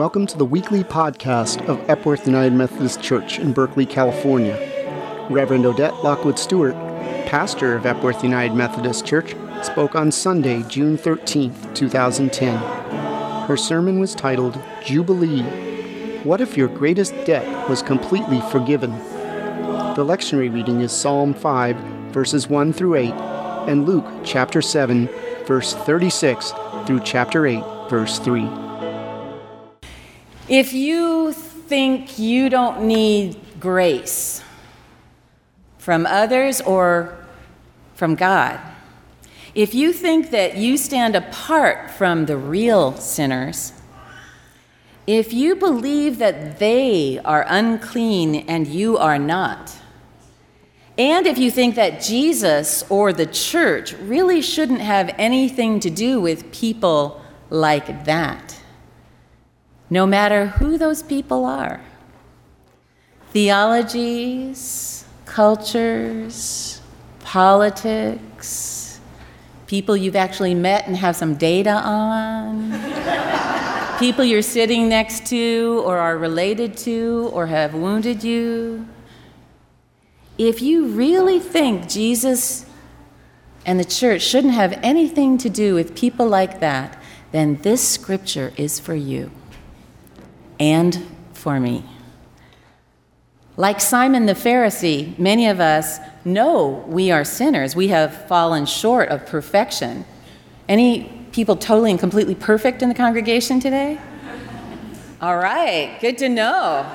Welcome to the weekly podcast of Epworth United Methodist Church in Berkeley, California. Reverend Odette Lockwood Stewart, pastor of Epworth United Methodist Church, spoke on Sunday, June 13, 2010. Her sermon was titled Jubilee What if your greatest debt was completely forgiven? The lectionary reading is Psalm 5, verses 1 through 8, and Luke chapter 7, verse 36 through chapter 8, verse 3. If you think you don't need grace from others or from God, if you think that you stand apart from the real sinners, if you believe that they are unclean and you are not, and if you think that Jesus or the church really shouldn't have anything to do with people like that, no matter who those people are theologies, cultures, politics, people you've actually met and have some data on, people you're sitting next to or are related to or have wounded you. If you really think Jesus and the church shouldn't have anything to do with people like that, then this scripture is for you and for me. Like Simon the Pharisee, many of us know we are sinners. We have fallen short of perfection. Any people totally and completely perfect in the congregation today? All right, good to know.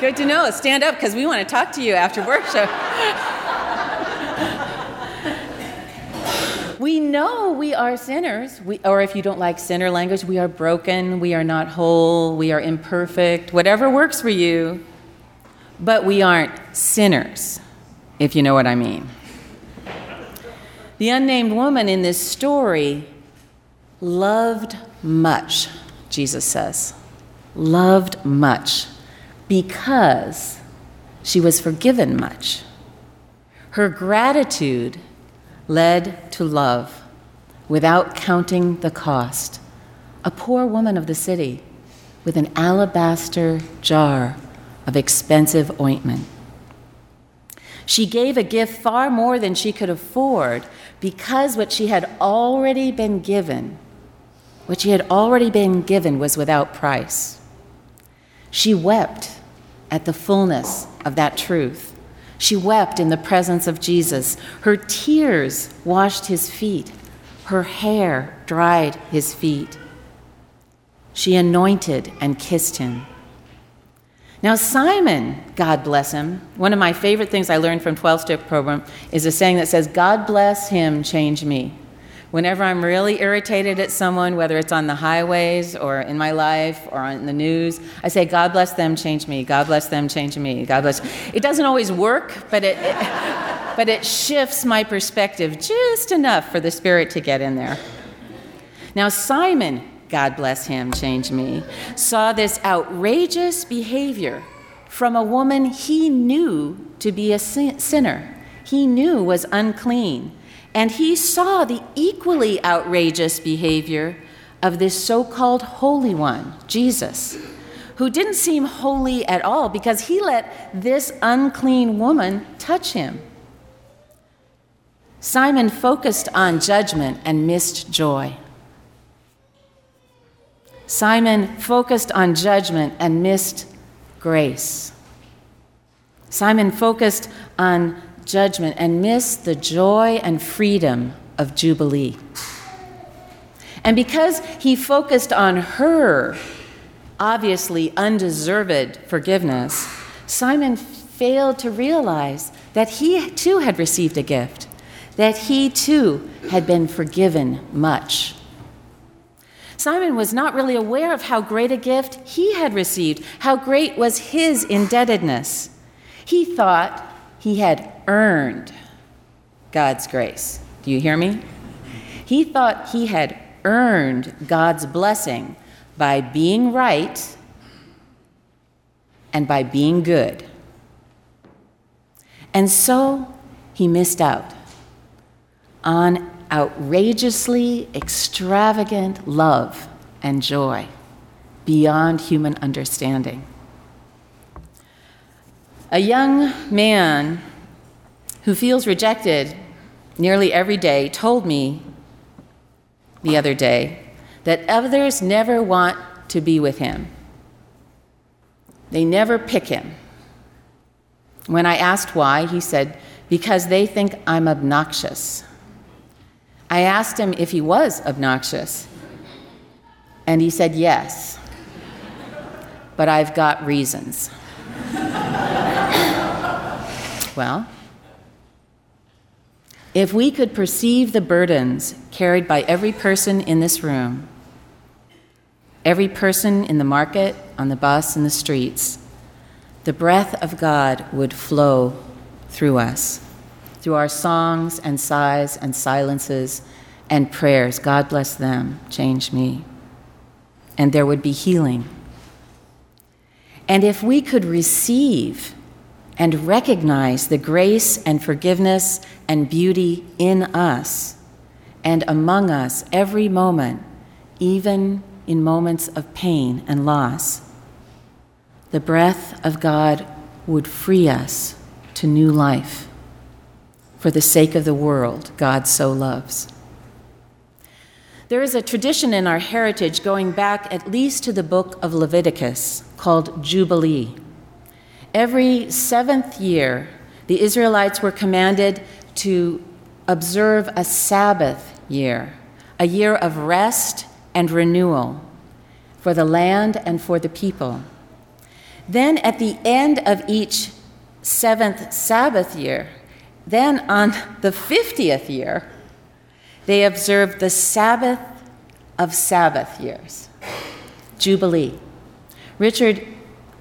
Good to know. Stand up because we want to talk to you after worship. We know we are sinners, we, or if you don't like sinner language, we are broken, we are not whole, we are imperfect, whatever works for you, but we aren't sinners, if you know what I mean. The unnamed woman in this story loved much, Jesus says. Loved much because she was forgiven much. Her gratitude led to love without counting the cost. A poor woman of the city with an alabaster jar of expensive ointment. She gave a gift far more than she could afford because what she had already been given, what she had already been given, was without price. She wept at the fullness of that truth. She wept in the presence of Jesus. Her tears washed his feet. Her hair dried his feet. She anointed and kissed him. Now, Simon, God bless him, one of my favorite things I learned from 12 step program is a saying that says, God bless him, change me. Whenever I'm really irritated at someone, whether it's on the highways or in my life or on the news, I say, God bless them, change me. God bless them, change me. God bless. It doesn't always work, but it, it but it shifts my perspective just enough for the Spirit to get in there. Now, Simon, God bless him, change me, saw this outrageous behavior from a woman he knew to be a sinner, he knew was unclean and he saw the equally outrageous behavior of this so called Holy One, Jesus, who didn't seem holy at all because he let this unclean woman touch him. Simon focused on judgment and missed joy. Simon focused on judgment and missed grace. Simon focused on judgment and miss the joy and freedom of Jubilee. And because he focused on her obviously undeserved forgiveness, Simon failed to realize that he too had received a gift, that he too had been forgiven much. Simon was not really aware of how great a gift he had received, how great was his indebtedness. He thought he had earned God's grace. Do you hear me? He thought he had earned God's blessing by being right and by being good. And so he missed out on outrageously extravagant love and joy beyond human understanding. A young man who feels rejected nearly every day told me the other day that others never want to be with him. They never pick him. When I asked why, he said, Because they think I'm obnoxious. I asked him if he was obnoxious, and he said, Yes, but I've got reasons. Well, if we could perceive the burdens carried by every person in this room, every person in the market, on the bus, in the streets, the breath of God would flow through us, through our songs and sighs and silences and prayers. God bless them, change me. And there would be healing. And if we could receive and recognize the grace and forgiveness and beauty in us and among us every moment, even in moments of pain and loss, the breath of God would free us to new life for the sake of the world God so loves. There is a tradition in our heritage going back at least to the book of Leviticus called Jubilee. Every seventh year, the Israelites were commanded to observe a Sabbath year, a year of rest and renewal for the land and for the people. Then at the end of each seventh Sabbath year, then on the 50th year, they observed the Sabbath of Sabbath years, Jubilee. Richard,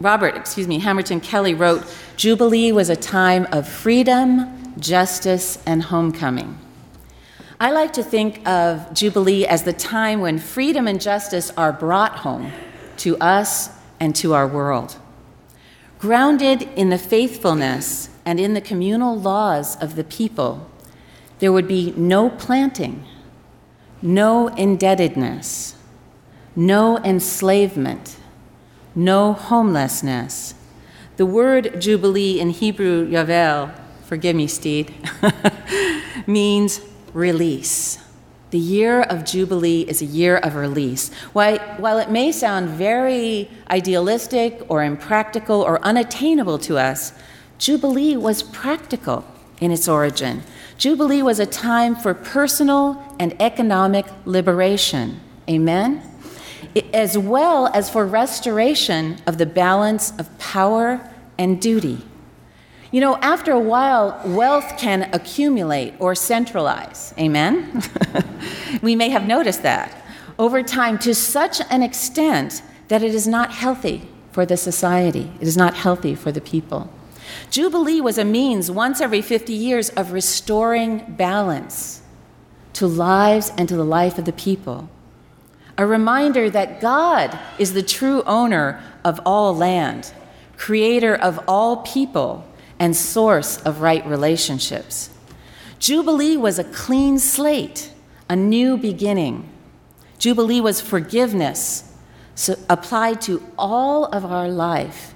Robert, excuse me, Hamerton-Kelly wrote Jubilee was a time of freedom, justice, and homecoming. I like to think of Jubilee as the time when freedom and justice are brought home to us and to our world. Grounded in the faithfulness and in the communal laws of the people, there would be no planting, no indebtedness, no enslavement, no homelessness. The word Jubilee in Hebrew, Yavel, forgive me, Steed, means release. The year of Jubilee is a year of release. While it may sound very idealistic or impractical or unattainable to us, Jubilee was practical in its origin. Jubilee was a time for personal and economic liberation. Amen? As well as for restoration of the balance of power and duty. You know, after a while, wealth can accumulate or centralize. Amen? we may have noticed that over time to such an extent that it is not healthy for the society, it is not healthy for the people. Jubilee was a means once every 50 years of restoring balance to lives and to the life of the people. A reminder that God is the true owner of all land, creator of all people and source of right relationships. Jubilee was a clean slate, a new beginning. Jubilee was forgiveness so applied to all of our life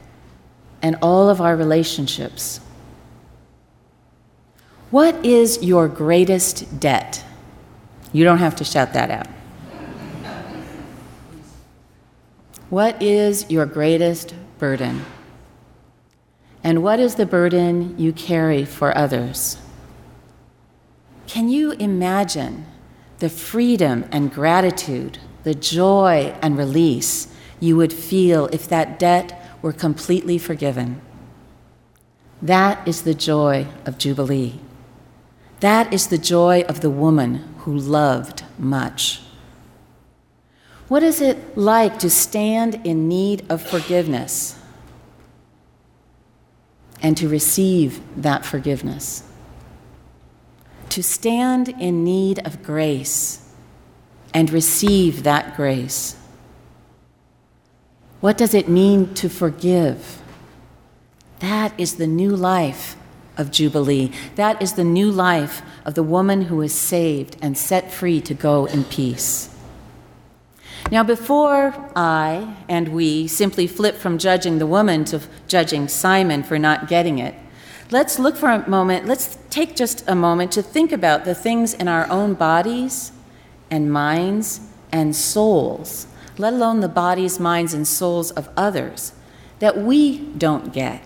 and all of our relationships. What is your greatest debt? You don't have to shout that out. What is your greatest burden? And what is the burden you carry for others? Can you imagine the freedom and gratitude, the joy and release you would feel if that debt were completely forgiven? That is the joy of Jubilee. That is the joy of the woman who loved much. What is it like to stand in need of forgiveness? and to receive that forgiveness. To stand in need of grace and receive that grace. What does it mean to forgive? That is the new life of Jubilee. That is the new life of the woman who is saved and set free to go in peace. Now, before I and we simply flip from judging the woman to judging Simon for not getting it, let's look for a moment, let's take just a moment to think about the things in our own bodies and minds and souls, let alone the bodies, minds, and souls of others, that we don't get.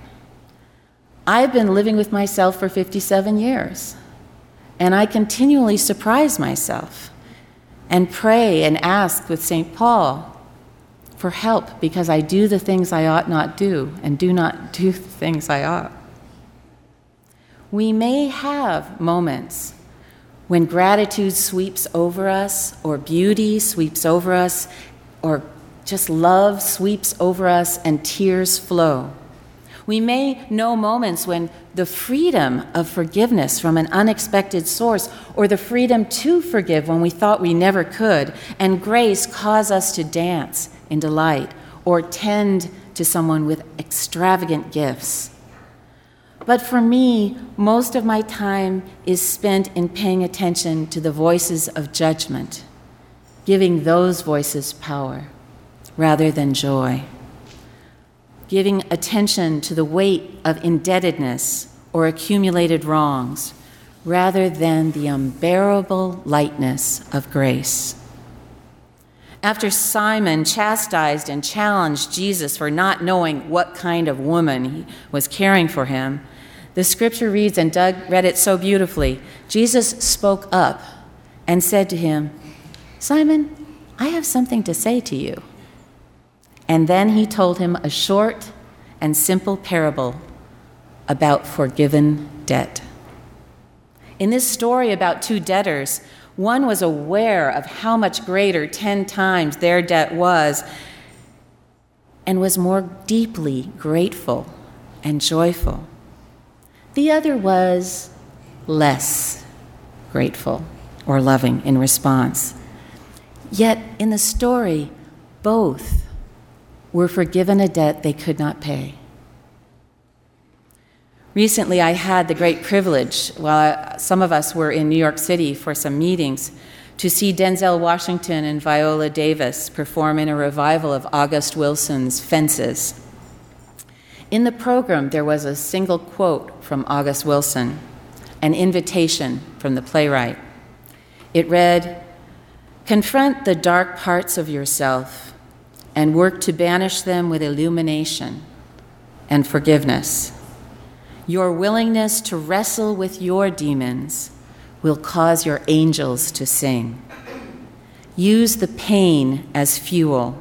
I've been living with myself for 57 years, and I continually surprise myself and pray and ask with St. Paul for help because I do the things I ought not do and do not do the things I ought. We may have moments when gratitude sweeps over us, or beauty sweeps over us, or just love sweeps over us, and tears flow. We may know moments when the freedom of forgiveness from an unexpected source, or the freedom to forgive when we thought we never could, and grace cause us to dance in delight or tend to someone with extravagant gifts. But for me, most of my time is spent in paying attention to the voices of judgment, giving those voices power rather than joy giving attention to the weight of indebtedness or accumulated wrongs rather than the unbearable lightness of grace. After Simon chastised and challenged Jesus for not knowing what kind of woman he was caring for him, the scripture reads, and Doug read it so beautifully Jesus spoke up and said to him, Simon, I have something to say to you. And then he told him a short and simple parable about forgiven debt. In this story about two debtors, one was aware of how much greater 10 times their debt was and was more deeply grateful and joyful. The other was less grateful or loving in response. Yet in the story, both were forgiven a debt they could not pay. Recently, I had the great privilege, while some of us were in New York City for some meetings, to see Denzel Washington and Viola Davis perform in a revival of August Wilson's Fences. In the program, there was a single quote from August Wilson, an invitation from the playwright. It read Confront the dark parts of yourself and work to banish them with illumination and forgiveness. Your willingness to wrestle with your demons will cause your angels to sing. Use the pain as fuel,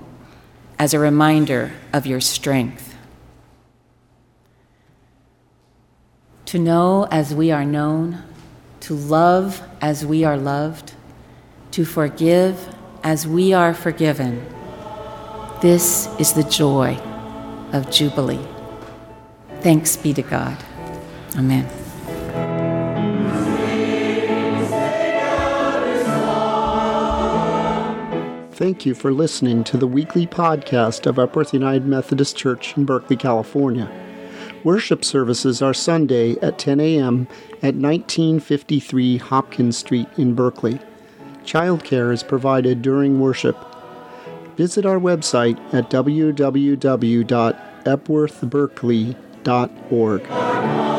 as a reminder of your strength. To know as we are known, to love as we are loved, to forgive as we are forgiven this is the joy of Jubilee. Thanks be to God. Amen. Thank you for listening to the weekly podcast of Epworth United Methodist Church in Berkeley, California. Worship services are Sunday at 10 a.m. at 1953 Hopkins Street in Berkeley. Childcare is provided during worship visit our website at www.epworthberkeley.org.